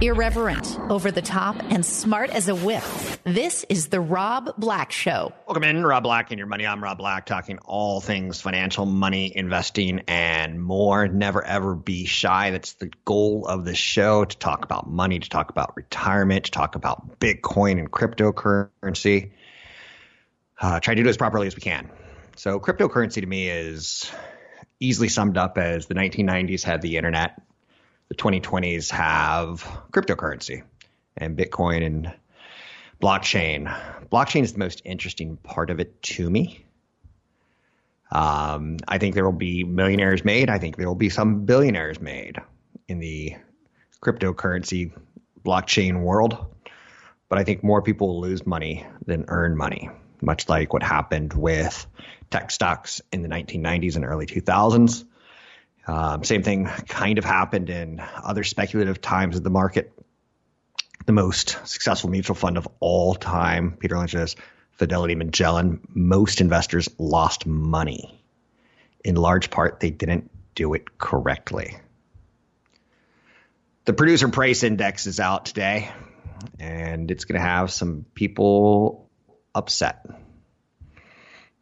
Irreverent, over the top, and smart as a whip. This is The Rob Black Show. Welcome in, Rob Black and your money. I'm Rob Black, talking all things financial, money, investing, and more. Never ever be shy. That's the goal of the show to talk about money, to talk about retirement, to talk about Bitcoin and cryptocurrency. Uh, try to do it as properly as we can. So, cryptocurrency to me is easily summed up as the 1990s had the internet, the 2020s have cryptocurrency and Bitcoin and blockchain. Blockchain is the most interesting part of it to me. Um, I think there will be millionaires made. I think there will be some billionaires made in the cryptocurrency blockchain world. But I think more people will lose money than earn money, much like what happened with tech stocks in the 1990s and early 2000s. Um, same thing kind of happened in other speculative times of the market. The most successful mutual fund of all time, Peter Lynch's Fidelity Magellan, most investors lost money. In large part, they didn't do it correctly. The producer price index is out today, and it's going to have some people upset.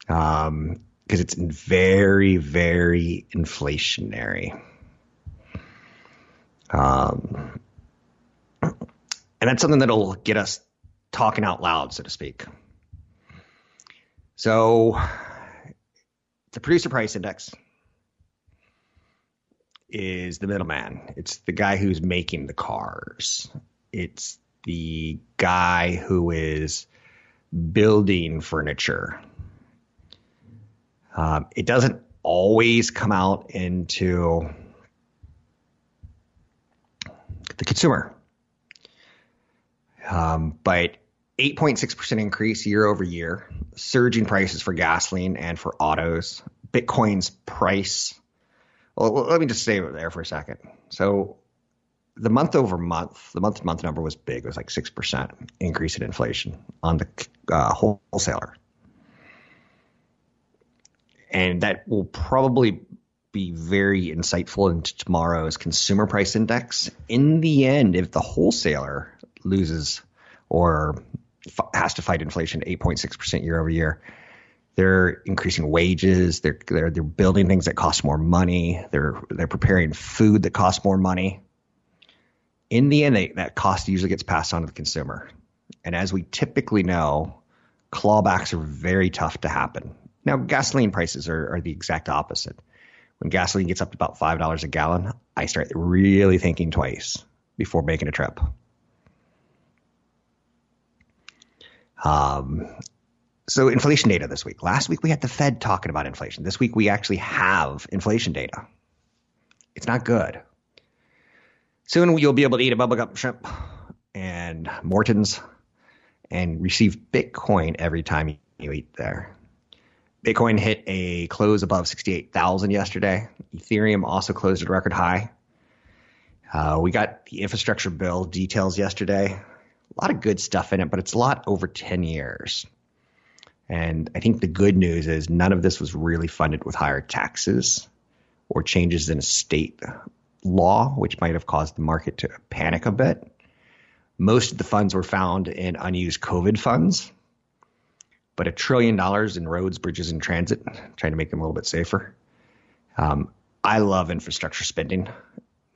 Um, because it's very, very inflationary. Um, and that's something that'll get us talking out loud, so to speak. So, the producer price index is the middleman. It's the guy who's making the cars. It's the guy who is building furniture um, it doesn't always come out into the consumer. Um, but 8.6% increase year over year, surging prices for gasoline and for autos, Bitcoin's price. Well, let me just stay there for a second. So, the month over month, the month to month number was big. It was like 6% increase in inflation on the uh, wholesaler and that will probably be very insightful into tomorrow's consumer price index. In the end, if the wholesaler loses or f- has to fight inflation 8.6% year over year, they're increasing wages, they're, they're they're building things that cost more money, they're they're preparing food that costs more money. In the end, they, that cost usually gets passed on to the consumer. And as we typically know, clawbacks are very tough to happen. Now, gasoline prices are, are the exact opposite. When gasoline gets up to about $5 a gallon, I start really thinking twice before making a trip. Um, so inflation data this week. Last week we had the Fed talking about inflation. This week we actually have inflation data. It's not good. Soon you'll be able to eat a Bubba Gump Shrimp and Morton's and receive Bitcoin every time you eat there. Bitcoin hit a close above 68,000 yesterday. Ethereum also closed at a record high. Uh, we got the infrastructure bill details yesterday. A lot of good stuff in it, but it's a lot over 10 years. And I think the good news is none of this was really funded with higher taxes or changes in state law, which might have caused the market to panic a bit. Most of the funds were found in unused COVID funds, but a trillion dollars in roads, bridges, and transit, trying to make them a little bit safer. Um, I love infrastructure spending.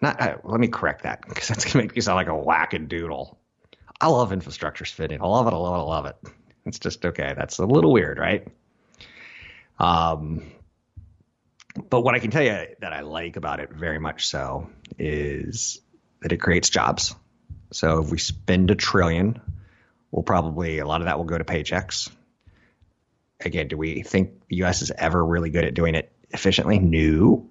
Not uh, let me correct that because that's gonna make me sound like a wackadoodle. I love infrastructure spending. I love it. I love it. I love it. It's just okay. That's a little weird, right? Um, but what I can tell you that I like about it very much so is that it creates jobs. So if we spend a trillion, we'll probably a lot of that will go to paychecks again, do we think the U.S. is ever really good at doing it efficiently? No.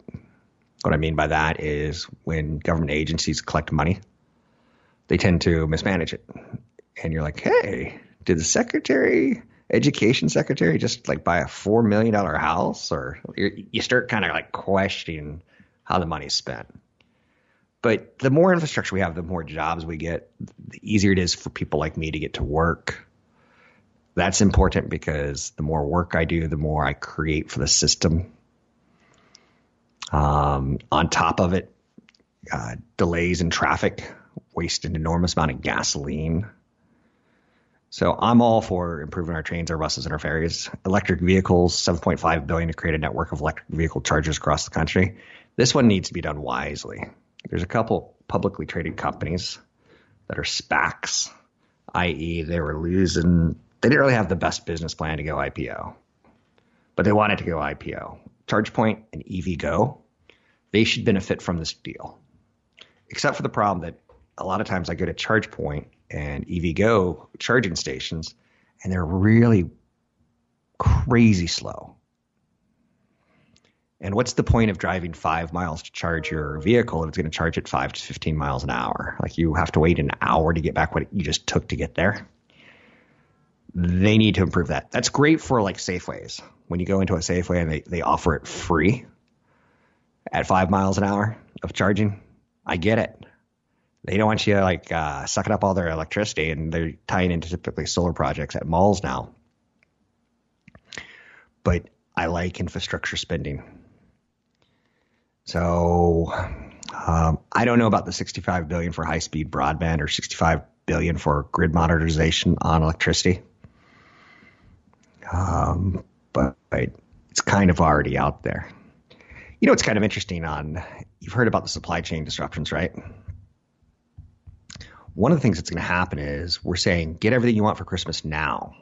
What I mean by that is when government agencies collect money, they tend to mismanage it. And you're like, hey, did the secretary, education secretary, just like buy a $4 million house? Or you start kind of like questioning how the money's spent. But the more infrastructure we have, the more jobs we get, the easier it is for people like me to get to work. That's important because the more work I do, the more I create for the system. Um, on top of it, uh, delays in traffic waste an enormous amount of gasoline. So I'm all for improving our trains, our buses, and our ferries. Electric vehicles, 7.5 billion to create a network of electric vehicle chargers across the country. This one needs to be done wisely. There's a couple publicly traded companies that are SPACs, i.e., they were losing. They didn't really have the best business plan to go IPO, but they wanted to go IPO. ChargePoint and EVgo, they should benefit from this deal, except for the problem that a lot of times I go to ChargePoint and EVgo charging stations, and they're really crazy slow. And what's the point of driving five miles to charge your vehicle if it's going to charge at five to 15 miles an hour? Like you have to wait an hour to get back what you just took to get there. They need to improve that. That's great for like Safeways. When you go into a Safeway and they, they offer it free at five miles an hour of charging, I get it they don't want you like uh, sucking up all their electricity, and they're tying into typically solar projects at malls now. But I like infrastructure spending. So um, I don't know about the 65 billion for high-speed broadband or 65 billion for grid modernization on electricity. Um, but it's kind of already out there. You know, it's kind of interesting on, you've heard about the supply chain disruptions, right? one of the things that's going to happen is we're saying get everything you want for Christmas now,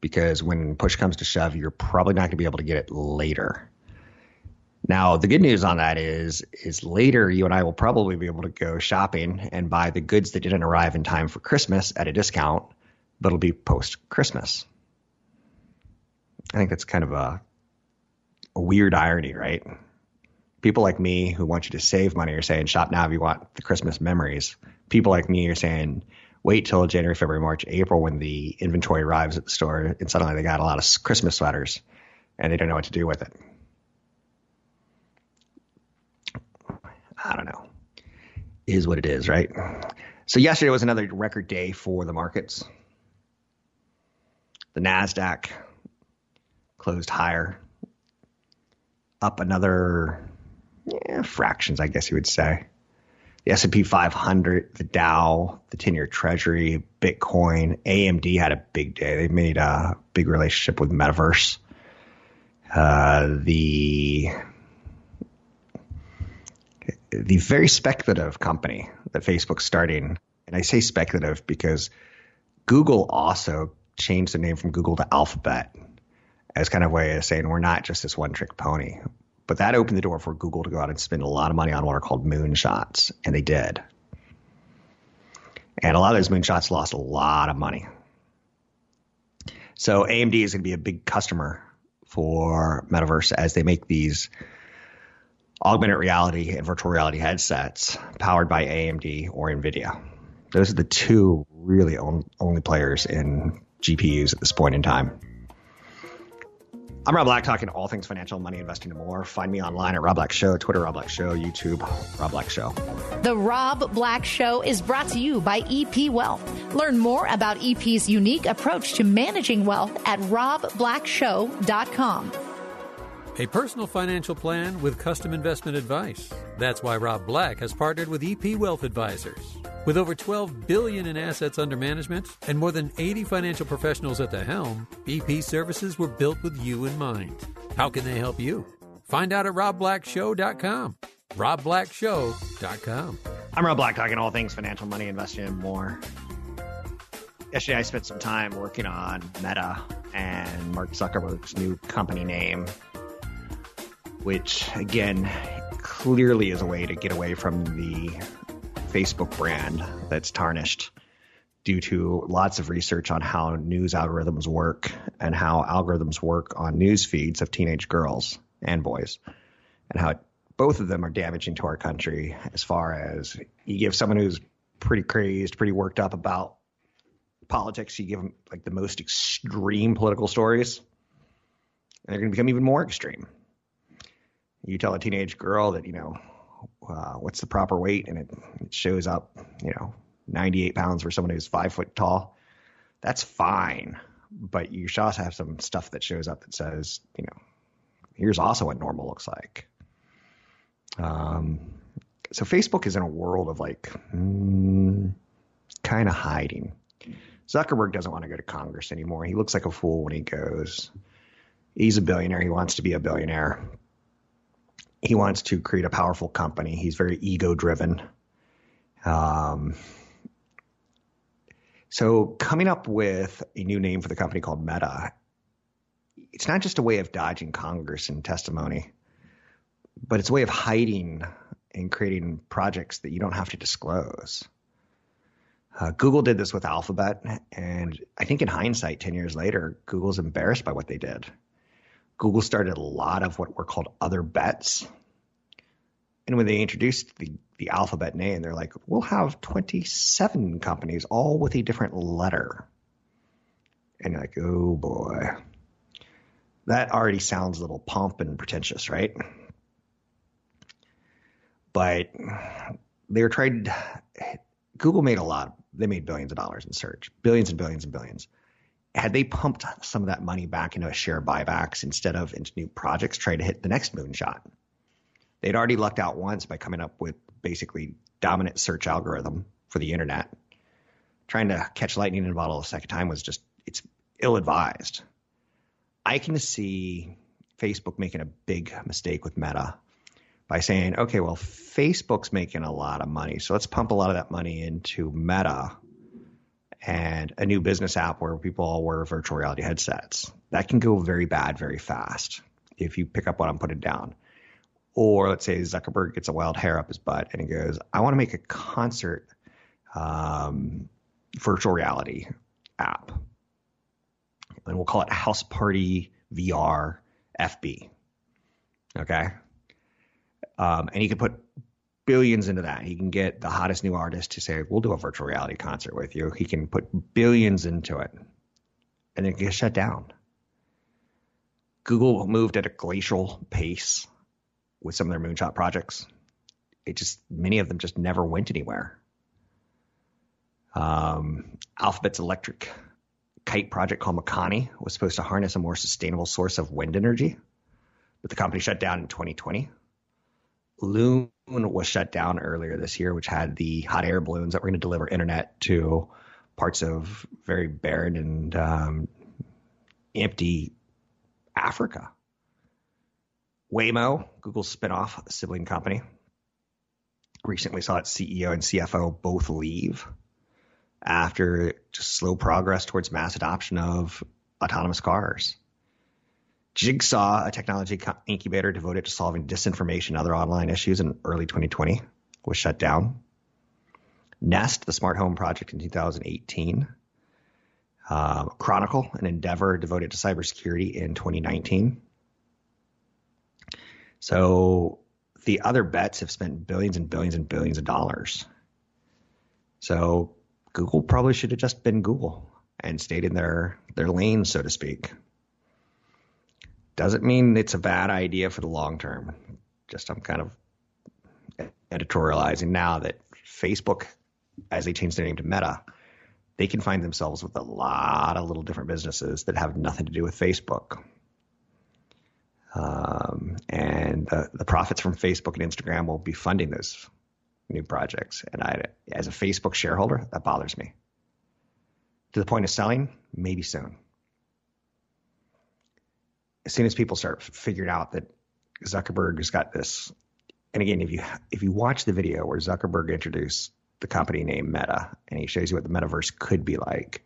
because when push comes to shove, you're probably not going to be able to get it later. Now, the good news on that is, is later you and I will probably be able to go shopping and buy the goods that didn't arrive in time for Christmas at a discount, but it'll be post Christmas. I think that's kind of a, a weird irony, right? People like me who want you to save money are saying shop now if you want the Christmas memories people like me are saying, wait till January, February, March, April when the inventory arrives at the store, and suddenly they got a lot of Christmas sweaters, and they don't know what to do with it. I don't know. Is what it is, right? So yesterday was another record day for the markets. The Nasdaq closed higher, up another yeah, fractions, I guess you would say the S&P 500, the Dow, the 10-year Treasury, Bitcoin, AMD had a big day. They made a big relationship with Metaverse. Uh, the the very speculative company that Facebook's starting, and I say speculative because Google also changed the name from Google to Alphabet as kind of way of saying we're not just this one trick pony. But that opened the door for Google to go out and spend a lot of money on what are called moonshots, and they did. And a lot of those moonshots lost a lot of money. So AMD is going to be a big customer for Metaverse as they make these augmented reality and virtual reality headsets powered by AMD or NVIDIA. Those are the two really only players in GPUs at this point in time. I'm Rob Black, talking all things financial, money, investing, and more. Find me online at Rob Black Show, Twitter, Rob Black Show, YouTube, Rob Black Show. The Rob Black Show is brought to you by EP Wealth. Learn more about EP's unique approach to managing wealth at robblackshow.com. A personal financial plan with custom investment advice. That's why Rob Black has partnered with EP Wealth Advisors. With over 12 billion in assets under management and more than 80 financial professionals at the helm, EP services were built with you in mind. How can they help you? Find out at robblackshow.com. robblackshow.com. I'm Rob Black, talking all things financial, money, investing, and more. Yesterday, I spent some time working on Meta and Mark Zuckerberg's new company name, which again clearly is a way to get away from the Facebook brand that's tarnished due to lots of research on how news algorithms work and how algorithms work on news feeds of teenage girls and boys, and how both of them are damaging to our country as far as you give someone who's pretty crazed, pretty worked up about politics. You give them like the most extreme political stories, and they're going to become even more extreme. You tell a teenage girl that, you know, uh, what's the proper weight, and it, it shows up, you know, 98 pounds for someone who's five foot tall. That's fine. But you should also have some stuff that shows up that says, you know, here's also what normal looks like. Um, so Facebook is in a world of like mm, kind of hiding. Zuckerberg doesn't want to go to Congress anymore. He looks like a fool when he goes. He's a billionaire. He wants to be a billionaire. He wants to create a powerful company. He's very ego driven. Um, so coming up with a new name for the company called Meta, it's not just a way of dodging Congress and testimony, but it's a way of hiding and creating projects that you don't have to disclose. Uh, Google did this with Alphabet, and I think in hindsight, 10 years later, Google's embarrassed by what they did. Google started a lot of what were called other bets. And when they introduced the, the Alphabet name, they're like, we'll have 27 companies, all with a different letter. And you're like, oh boy. That already sounds a little pomp and pretentious, right? But they were trying, Google made a lot, they made billions of dollars in search, billions and billions and billions had they pumped some of that money back into a share buybacks instead of into new projects, trying to hit the next moonshot, they'd already lucked out once by coming up with basically dominant search algorithm for the internet. Trying to catch lightning in a bottle a second time was just it's ill advised. I can see Facebook making a big mistake with Meta by saying, okay, well, Facebook's making a lot of money, so let's pump a lot of that money into Meta and a new business app where people all wear virtual reality headsets. That can go very bad very fast if you pick up what I'm putting down. Or let's say Zuckerberg gets a wild hair up his butt and he goes, I want to make a concert um, virtual reality app. And we'll call it House Party VR FB. Okay. Um, and he can put billions into that. He can get the hottest new artist to say, "We'll do a virtual reality concert with you." He can put billions into it, and it gets shut down. Google moved at a glacial pace with some of their moonshot projects. It just many of them just never went anywhere. Um, Alphabet's electric kite project called Makani was supposed to harness a more sustainable source of wind energy, but the company shut down in 2020. Loon was shut down earlier this year, which had the hot air balloons that were going to deliver internet to parts of very barren and um, empty Africa. Waymo, Google's spinoff sibling company, recently saw its CEO and CFO both leave after just slow progress towards mass adoption of autonomous cars. Jigsaw, a technology incubator devoted to solving disinformation and other online issues in early 2020, was shut down. Nest, the smart home project in 2018. Uh, Chronicle, an endeavor devoted to cybersecurity in 2019. So the other bets have spent billions and billions and billions of dollars. So Google probably should have just been Google and stayed in their their lane, so to speak. Doesn't mean it's a bad idea for the long term. Just I'm kind of editorializing now that Facebook, as they change their name to Meta, they can find themselves with a lot of little different businesses that have nothing to do with Facebook. Um, and the, the profits from Facebook and Instagram will be funding those new projects. And I, as a Facebook shareholder, that bothers me. To the point of selling, maybe soon as soon as people start figuring out that Zuckerberg has got this, and again, if you if you watch the video where Zuckerberg introduced the company name Meta and he shows you what the metaverse could be like,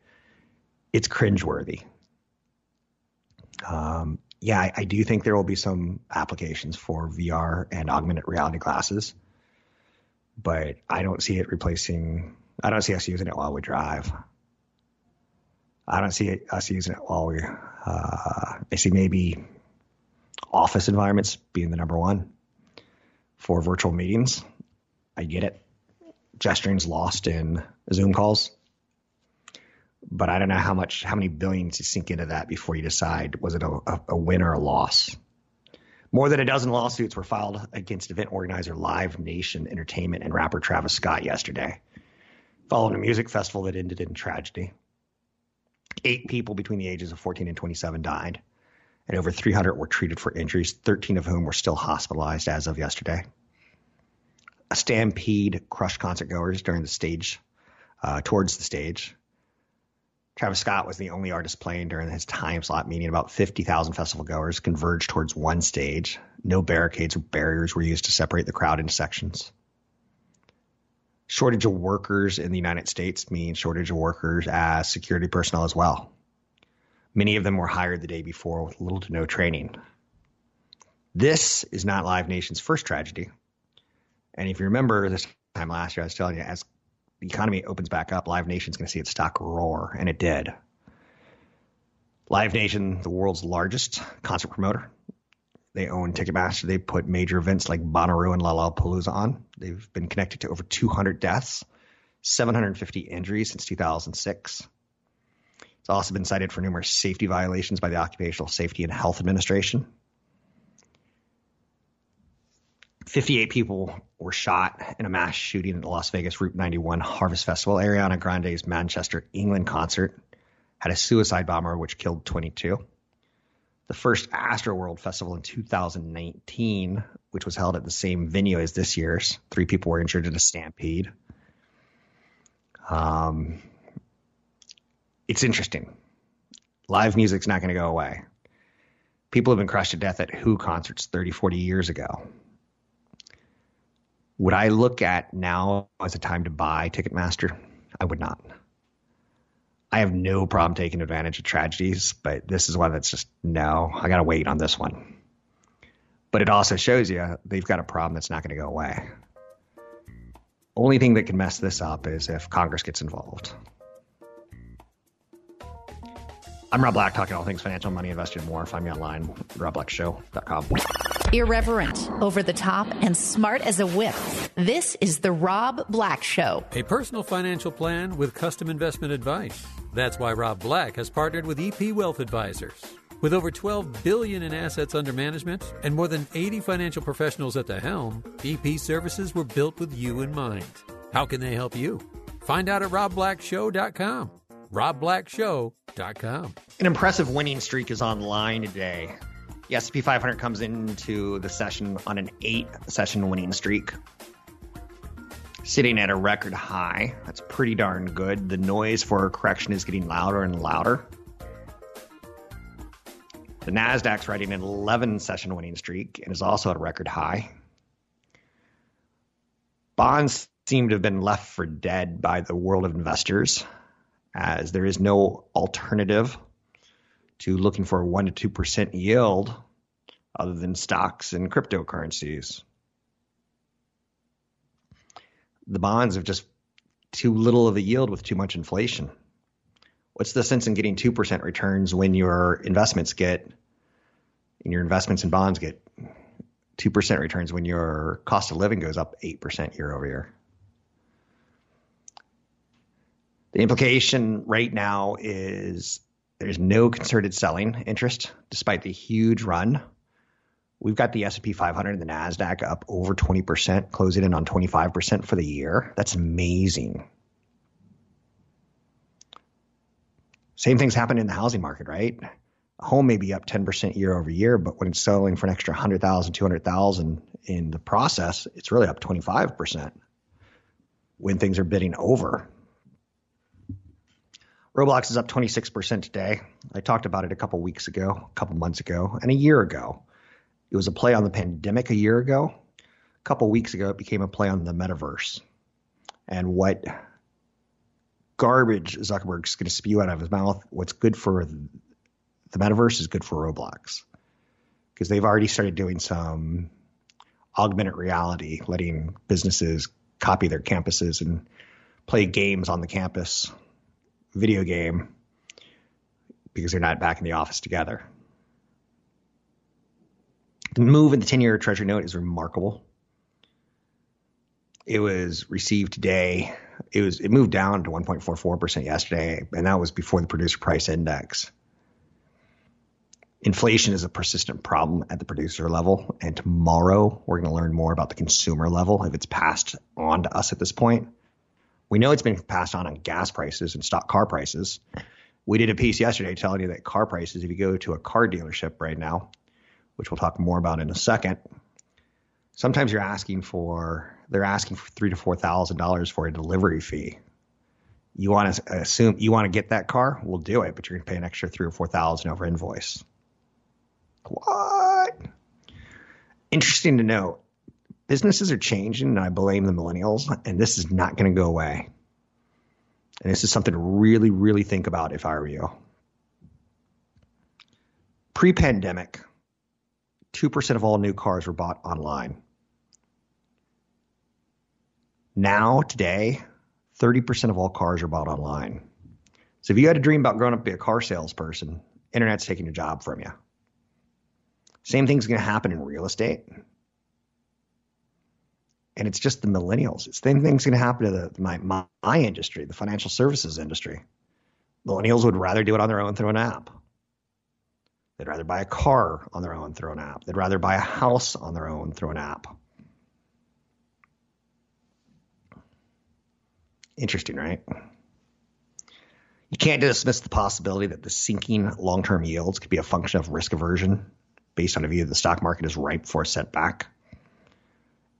it's cringeworthy. Um, yeah, I, I do think there will be some applications for VR and augmented reality glasses, but I don't see it replacing. I don't see us using it while we drive. I don't see it, us using it while we. Uh, I see maybe office environments being the number one for virtual meetings. I get it, gesturings lost in Zoom calls. But I don't know how much, how many billions you sink into that before you decide was it a, a, a win or a loss. More than a dozen lawsuits were filed against event organizer Live Nation Entertainment and rapper Travis Scott yesterday, following a music festival that ended in tragedy. Eight people between the ages of 14 and 27 died, and over 300 were treated for injuries, 13 of whom were still hospitalized as of yesterday. A stampede crushed concertgoers during the stage, uh, towards the stage. Travis Scott was the only artist playing during his time slot, meaning about 50,000 festival goers converged towards one stage. No barricades or barriers were used to separate the crowd into sections. Shortage of workers in the United States means shortage of workers as security personnel as well. Many of them were hired the day before with little to no training. This is not Live Nation's first tragedy. And if you remember this time last year, I was telling you, as the economy opens back up, Live Nation's going to see its stock roar, and it did. Live Nation, the world's largest concert promoter, they own Ticketmaster. They put major events like Bonnaroo and Lollapalooza on. They've been connected to over 200 deaths, 750 injuries since 2006. It's also been cited for numerous safety violations by the Occupational Safety and Health Administration. 58 people were shot in a mass shooting at the Las Vegas Route 91 Harvest Festival. Ariana Grande's Manchester, England concert had a suicide bomber which killed 22. The first Astroworld Festival in 2019, which was held at the same venue as this year's, three people were injured in a stampede. Um, it's interesting. Live music's not going to go away. People have been crushed to death at Who concerts 30, 40 years ago would I look at now as a time to buy Ticketmaster? I would not. I have no problem taking advantage of tragedies, but this is one that's just no, I got to wait on this one. But it also shows you they've got a problem that's not going to go away. Only thing that can mess this up is if Congress gets involved. I'm Rob Black, talking all things financial, money, invested, more. Find me online, robblackshow.com. Irreverent, over the top, and smart as a whip. This is The Rob Black Show. A personal financial plan with custom investment advice. That's why Rob Black has partnered with EP Wealth Advisors. With over 12 billion in assets under management and more than 80 financial professionals at the helm, EP services were built with you in mind. How can they help you? Find out at robblackshow.com. robblackshow.com. An impressive winning streak is online today. The S&P 500 comes into the session on an eight session winning streak, sitting at a record high. That's pretty darn good. The noise for a correction is getting louder and louder. The Nasdaq's riding an 11 session winning streak and is also at a record high. Bonds seem to have been left for dead by the world of investors, as there is no alternative to looking for a 1% to 2% yield other than stocks and cryptocurrencies. The bonds have just too little of a yield with too much inflation. What's the sense in getting 2% returns when your investments get, and your investments in bonds get 2% returns when your cost of living goes up 8% year over year? The implication right now is there's no concerted selling interest despite the huge run. We've got the S&P 500 and the Nasdaq up over 20%, closing in on 25% for the year. That's amazing. Same things happen in the housing market, right? A home may be up 10% year over year, but when it's selling for an extra 100,000, 200,000 in the process, it's really up 25% when things are bidding over. Roblox is up 26% today. I talked about it a couple weeks ago, a couple months ago, and a year ago. It was a play on the pandemic a year ago. A couple weeks ago, it became a play on the metaverse and what garbage Zuckerberg's going to spew out of his mouth. What's good for the metaverse is good for Roblox because they've already started doing some augmented reality, letting businesses copy their campuses and play games on the campus, video game, because they're not back in the office together. The move in the 10 year Treasury note is remarkable. it was received today. It was it moved down to 1.44 percent yesterday, and that was before the producer price index. Inflation is a persistent problem at the producer level, and tomorrow we're going to learn more about the consumer level if it's passed on to us at this point. We know it's been passed on on gas prices and stock car prices. We did a piece yesterday telling you that car prices, if you go to a car dealership right now, which we'll talk more about in a second, sometimes you're asking for they're asking for three to four thousand dollars for a delivery fee. You want to assume you want to get that car, we'll do it, but you're to pay an extra three or four thousand over invoice. What? Interesting to know. Businesses are changing, and I blame the millennials, and this is not going to go away. And this is something to really, really think about if I were you. Pre pandemic, 2% of all new cars were bought online. Now, today, 30% of all cars are bought online. So if you had a dream about growing up to be a car salesperson, internet's taking your job from you. Same thing's going to happen in real estate. And it's just the millennials. It's the same thing's going to happen to the, my, my, my industry, the financial services industry. Millennials would rather do it on their own through an app. They'd rather buy a car on their own through an app. They'd rather buy a house on their own through an app. Interesting, right? You can't dismiss the possibility that the sinking long term yields could be a function of risk aversion based on a view that the stock market is ripe for a setback.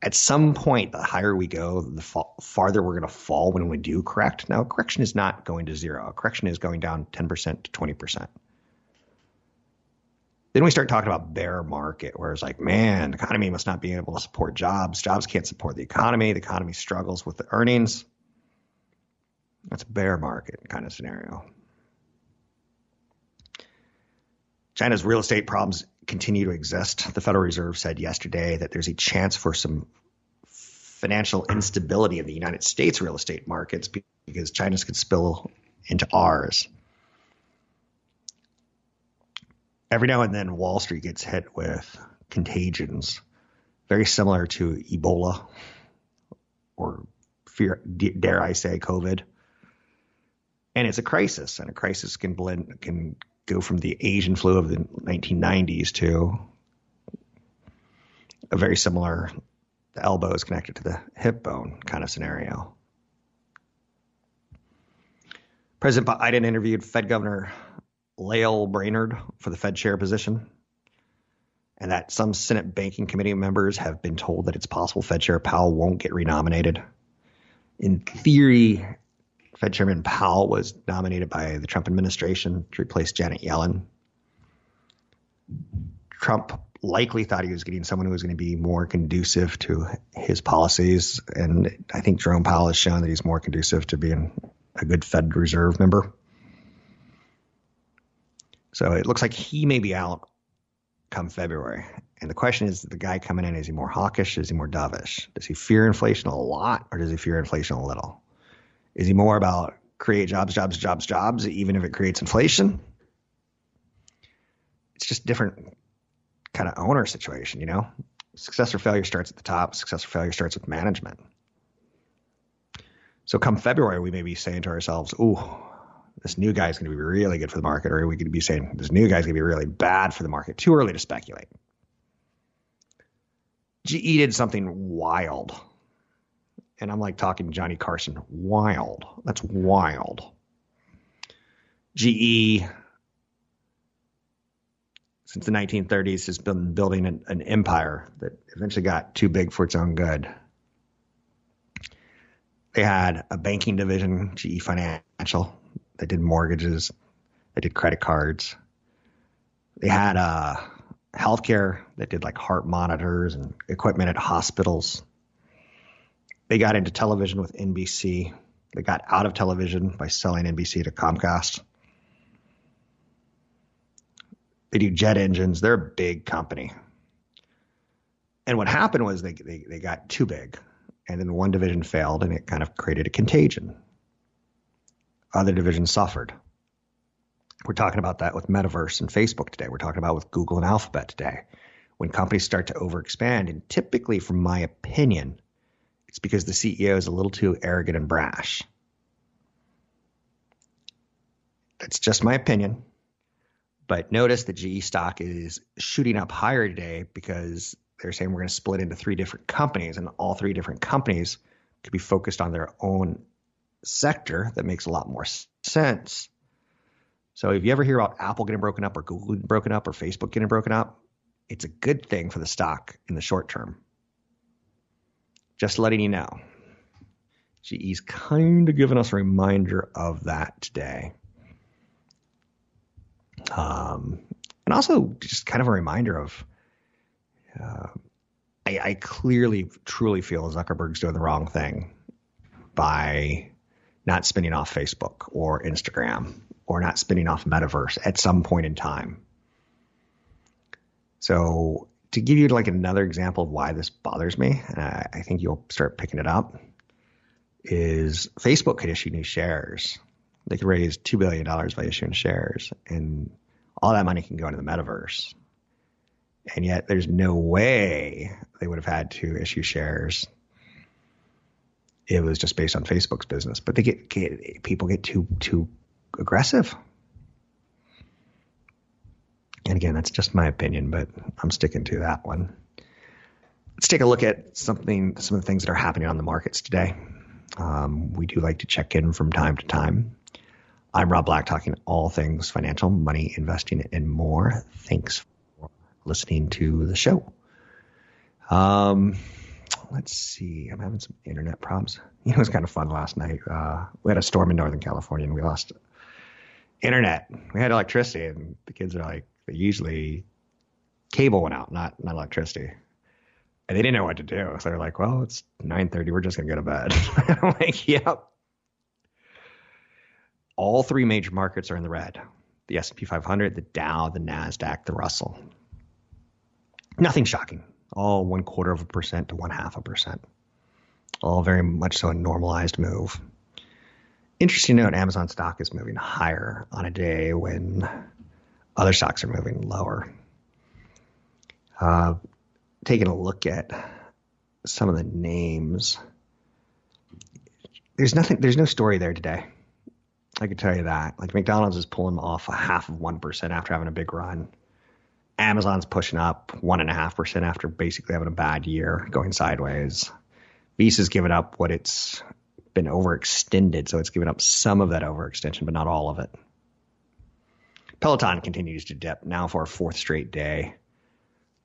At some point, the higher we go, the fa- farther we're going to fall when we do correct. Now, correction is not going to zero. A correction is going down 10% to 20%. Then we start talking about bear market, where it's like, man, the economy must not be able to support jobs. Jobs can't support the economy. The economy struggles with the earnings. That's a bear market kind of scenario. China's real estate problems continue to exist. The Federal Reserve said yesterday that there's a chance for some financial instability in the United States real estate markets because China's could spill into ours. Every now and then, Wall Street gets hit with contagions, very similar to Ebola or fear, dare I say, COVID. And it's a crisis, and a crisis can blend can go from the Asian flu of the 1990s to a very similar the elbow is connected to the hip bone kind of scenario. President Biden interviewed Fed Governor Lael Brainard for the Fed chair position, and that some Senate Banking Committee members have been told that it's possible Fed Chair Powell won't get renominated. In theory, Fed Chairman Powell was nominated by the Trump administration to replace Janet Yellen. Trump likely thought he was getting someone who was going to be more conducive to his policies. And I think Jerome Powell has shown that he's more conducive to being a good Fed Reserve member. So it looks like he may be out come February. And the question is the guy coming in, is he more hawkish? Is he more dovish? Does he fear inflation a lot or does he fear inflation a little? Is he more about create jobs, jobs, jobs, jobs, even if it creates inflation? It's just different kind of owner situation, you know? Success or failure starts at the top, success or failure starts with management. So come February, we may be saying to ourselves, ooh, this new guy is going to be really good for the market, or are we could be saying this new guy is going to be really bad for the market. Too early to speculate. GE did something wild and I'm like talking Johnny Carson, wild. That's wild. GE, since the 1930s, has been building an, an empire that eventually got too big for its own good. They had a banking division, GE Financial, They did mortgages, they did credit cards. They had uh, healthcare that did like heart monitors and equipment at hospitals. They got into television with NBC. They got out of television by selling NBC to Comcast. They do jet engines. They're a big company. And what happened was they, they, they got too big. And then one division failed and it kind of created a contagion. Other divisions suffered. We're talking about that with Metaverse and Facebook today. We're talking about with Google and Alphabet today. When companies start to overexpand, and typically, from my opinion, It's because the CEO is a little too arrogant and brash. That's just my opinion. But notice the GE stock is shooting up higher today because they're saying we're going to split into three different companies, and all three different companies could be focused on their own sector that makes a lot more sense. So if you ever hear about Apple getting broken up or Google getting broken up or Facebook getting broken up, it's a good thing for the stock in the short term. Just letting you know. GE's kind of giving us a reminder of that today. Um, and also just kind of a reminder of uh, I, I, clearly, truly feel Zuckerberg's doing the wrong thing by not spinning off Facebook or Instagram or not spinning off Metaverse at some point in time. So, to give you like another example of why this bothers me, I, think you'll start picking it up, is Facebook could issue new shares. They could raise $2 billion by issuing shares, and all that money can go into the metaverse. And yet, there's no way they would have had to issue shares. It was just based on Facebook's business, but they get, get people get too too aggressive. And again, that's just my opinion, but I'm sticking to that one. Let's take a look at something, some of the things that are happening on the markets today. Um, we do like to check in from time to time. I'm Rob Black, talking all things financial, money, investing, and more. Thanks for listening to the show. Um, let's see. I'm having some internet problems. It was kind of fun last night. Uh, we had a storm in Northern California, and we lost internet. We had electricity, and the kids are like, they usually cable went out, not not electricity. And they didn't know what to do. So they're like, well, it's 9.30. We're just going to go to bed. I'm like, yep. All three major markets are in the red. The S&P 500, the Dow, the NASDAQ, the Russell. Nothing shocking. All one quarter of a percent to one half a percent. All very much so a normalized move. Interesting note, Amazon stock is moving higher on a day when other stocks are moving lower. Uh, taking a look at some of the names, there's nothing. There's no story there today. I can tell you that. Like McDonald's is pulling off a half of one percent after having a big run. Amazon's pushing up one and a half percent after basically having a bad year, going sideways. Visa's given up what it's been overextended, so it's given up some of that overextension, but not all of it. Peloton continues to dip now for a fourth straight day.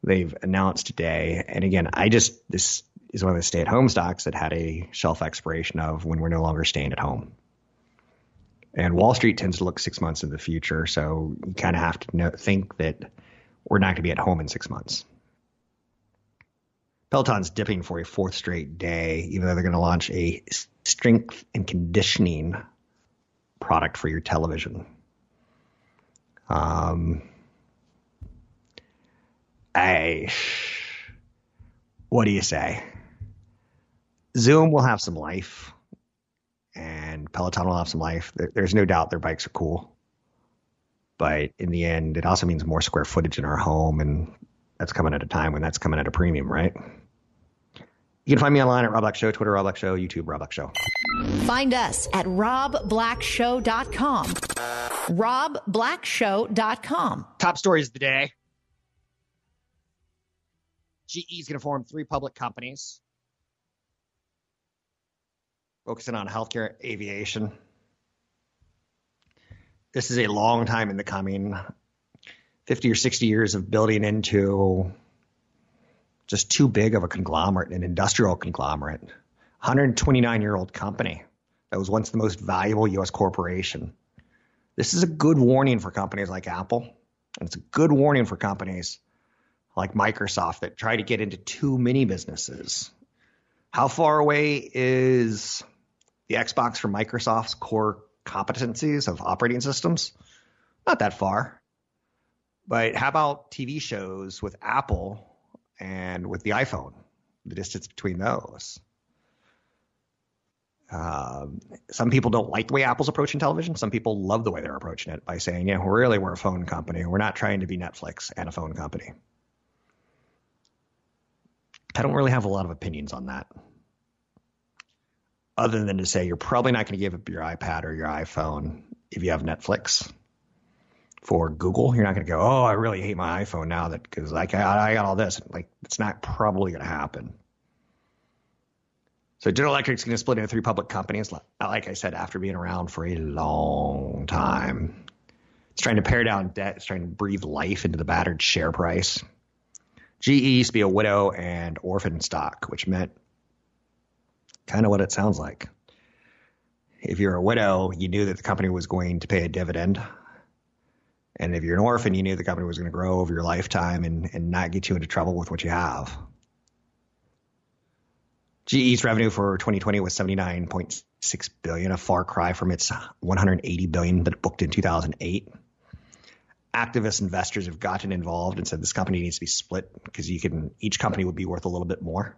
They've announced today, and again, I just this is one of the stay-at-home stocks that had a shelf expiration of when we're no longer staying at home. And Wall Street tends to look six months in the future, so you kind of have to know, think that we're not going to be at home in six months. Peloton's dipping for a fourth straight day, even though they're going to launch a strength and conditioning product for your television. Um, I, what do you say? Zoom will have some life and Peloton will have some life. There, there's no doubt their bikes are cool. But in the end, it also means more square footage in our home, and that's coming at a time when that's coming at a premium, right? You can find me online at Rob Black Show, Twitter Rob Black Show, YouTube Rob Black Show. Find us at robblackshow.com. robblackshow.com. Top stories of the day. GE is going to form three public companies focusing on healthcare, aviation. This is a long time in the coming 50 or 60 years of building into just too big of a conglomerate, an industrial conglomerate. 129 year old company that was once the most valuable U.S. corporation. This is a good warning for companies like Apple, and it's a good warning for companies like Microsoft that try to get into too many businesses. How far away is the Xbox from Microsoft's core competencies of operating systems? Not that far. But how about TV shows with Apple and with the iPhone? The distance between those. Um, some people don't like the way Apple's approaching television. Some people love the way they're approaching it by saying, yeah, really, we're a phone company. We're not trying to be Netflix and a phone company. I don't really have a lot of opinions on that. other than to say you're probably not going to give up your iPad or your iPhone if you have Netflix. For Google, you're not going to go, oh, I really hate my iPhone now that because like I, I got all this. Like it's not probably going to happen. So General Electric's going to split into three public companies. Like I said, after being around for a long time, it's trying to pare down debt. It's trying to breathe life into the battered share price. GE used to be a widow and orphan stock, which meant kind of what it sounds like. If you're a widow, you knew that the company was going to pay a dividend. And if you're an orphan, you knew the company was going to grow over your lifetime and, and not get you into trouble with what you have. GE's revenue for 2020 was 79.6 billion, a far cry from its 180 billion that it booked in 2008. Activist investors have gotten involved and said this company needs to be split because you can each company would be worth a little bit more.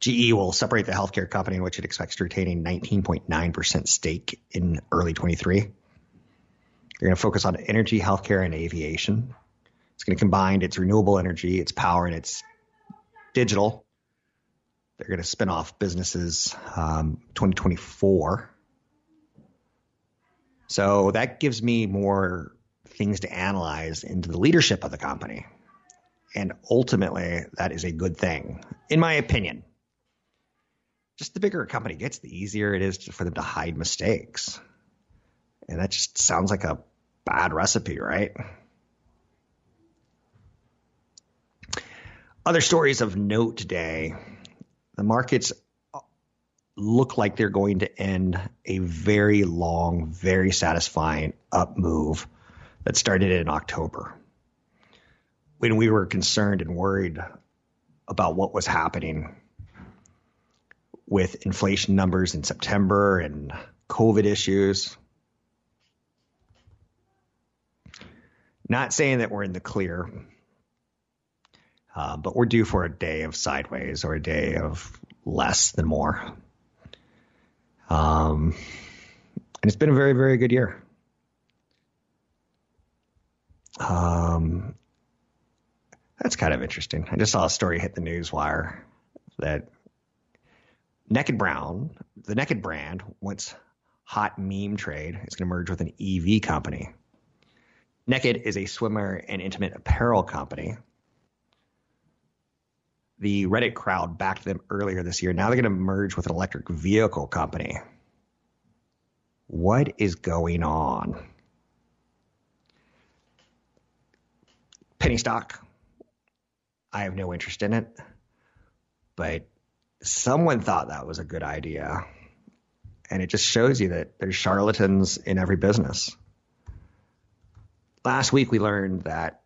GE will separate the healthcare company in which it expects to retain a 19.9% stake in early 23. They're going to focus on energy, healthcare, and aviation. It's going to combine its renewable energy, its power, and its digital. They're going to spin off businesses um, 2024. So that gives me more things to analyze into the leadership of the company. And ultimately, that is a good thing, in my opinion. Just the bigger a company gets, the easier it is for them to hide mistakes. And that just sounds like a bad recipe, right? Other stories of note today the markets look like they're going to end a very long, very satisfying up move that started in October. When we were concerned and worried about what was happening with inflation numbers in September and COVID issues. Not saying that we're in the clear, uh, but we're due for a day of sideways or a day of less than more. Um, and it's been a very, very good year. Um, that's kind of interesting. I just saw a story hit the news wire that Naked Brown, the Naked brand, once hot meme trade, is going to merge with an EV company. Naked is a swimwear and intimate apparel company the Reddit crowd backed them earlier this year. Now they're going to merge with an electric vehicle company. What is going on? Penny stock. I have no interest in it, but someone thought that was a good idea. And it just shows you that there's charlatans in every business. Last week we learned that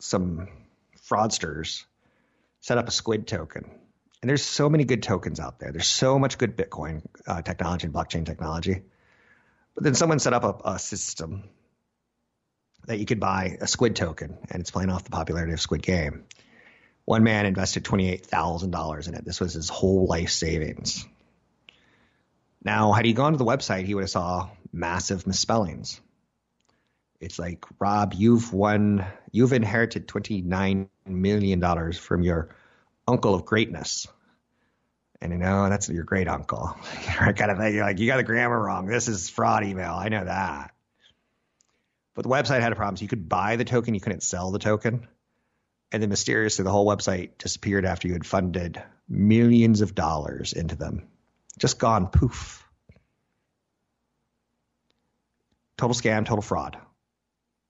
some fraudsters set up a squid token. And there's so many good tokens out there. There's so much good Bitcoin uh, technology and blockchain technology. But then someone set up a, a, system that you could buy a squid token, and it's playing off the popularity of Squid Game. One man invested $28,000 in it. This was his whole life savings. Now, had he gone to the website, he would have saw massive misspellings. It's like, Rob, you've won, you've inherited $29 million from your uncle of greatness. And you know, that's your great uncle. kind of thing. You're like, you got the grammar wrong. This is fraud email. I know that. But the website had a problem. So you could buy the token, you couldn't sell the token. And then mysteriously, the whole website disappeared after you had funded millions of dollars into them. Just gone poof. Total scam, total fraud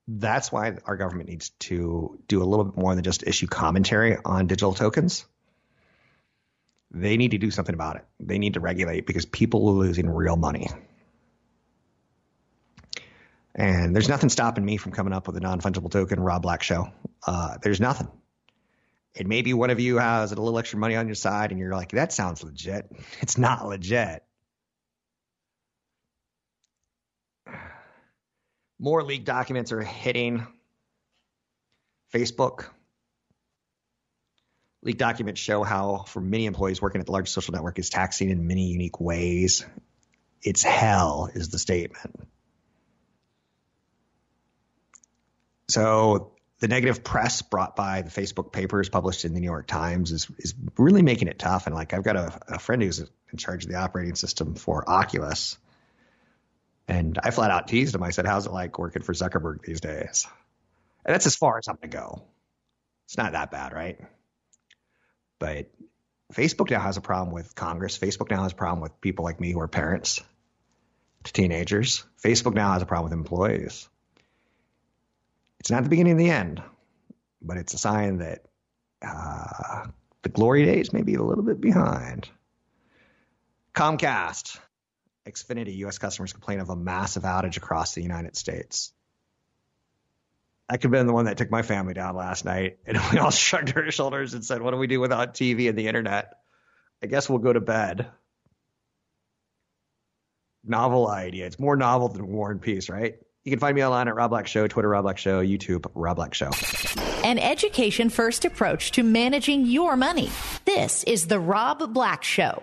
that's why our government needs to do a little bit more than just issue commentary on digital tokens. They need to do something about it. They need to regulate because people are losing real money. And there's nothing stopping me from coming up with a non fungible token Rob Black show. Uh, there's nothing. And maybe one of you has a little extra money on your side and you're like, that sounds legit. It's not legit. More leaked documents are hitting Facebook. Leaked documents show how, for many employees working at the largest social network, is taxing in many unique ways. It's hell, is the statement. So the negative press brought by the Facebook papers published in the New York Times is is really making it tough. And like I've got a, a friend who's in charge of the operating system for Oculus, and I flat out teased him. I said, "How's it like working for Zuckerberg these days?" And that's as far as I'm gonna go. It's not that bad, right? But Facebook now has a problem with Congress. Facebook now has a problem with people like me who are parents to teenagers. Facebook now has a problem with employees. It's not the beginning of the end, but it's a sign that uh, the glory days may be a little bit behind. Comcast, Xfinity U.S. customers complain of a massive outage across the United States. I could have been the one that took my family down last night, and we all shrugged our shoulders and said, "What do we do without TV and the internet? I guess we'll go to bed." Novel idea. It's more novel than War and Peace, right? You can find me online at Rob Black Show, Twitter Rob Black Show, YouTube Rob Black Show. An education first approach to managing your money. This is the Rob Black Show.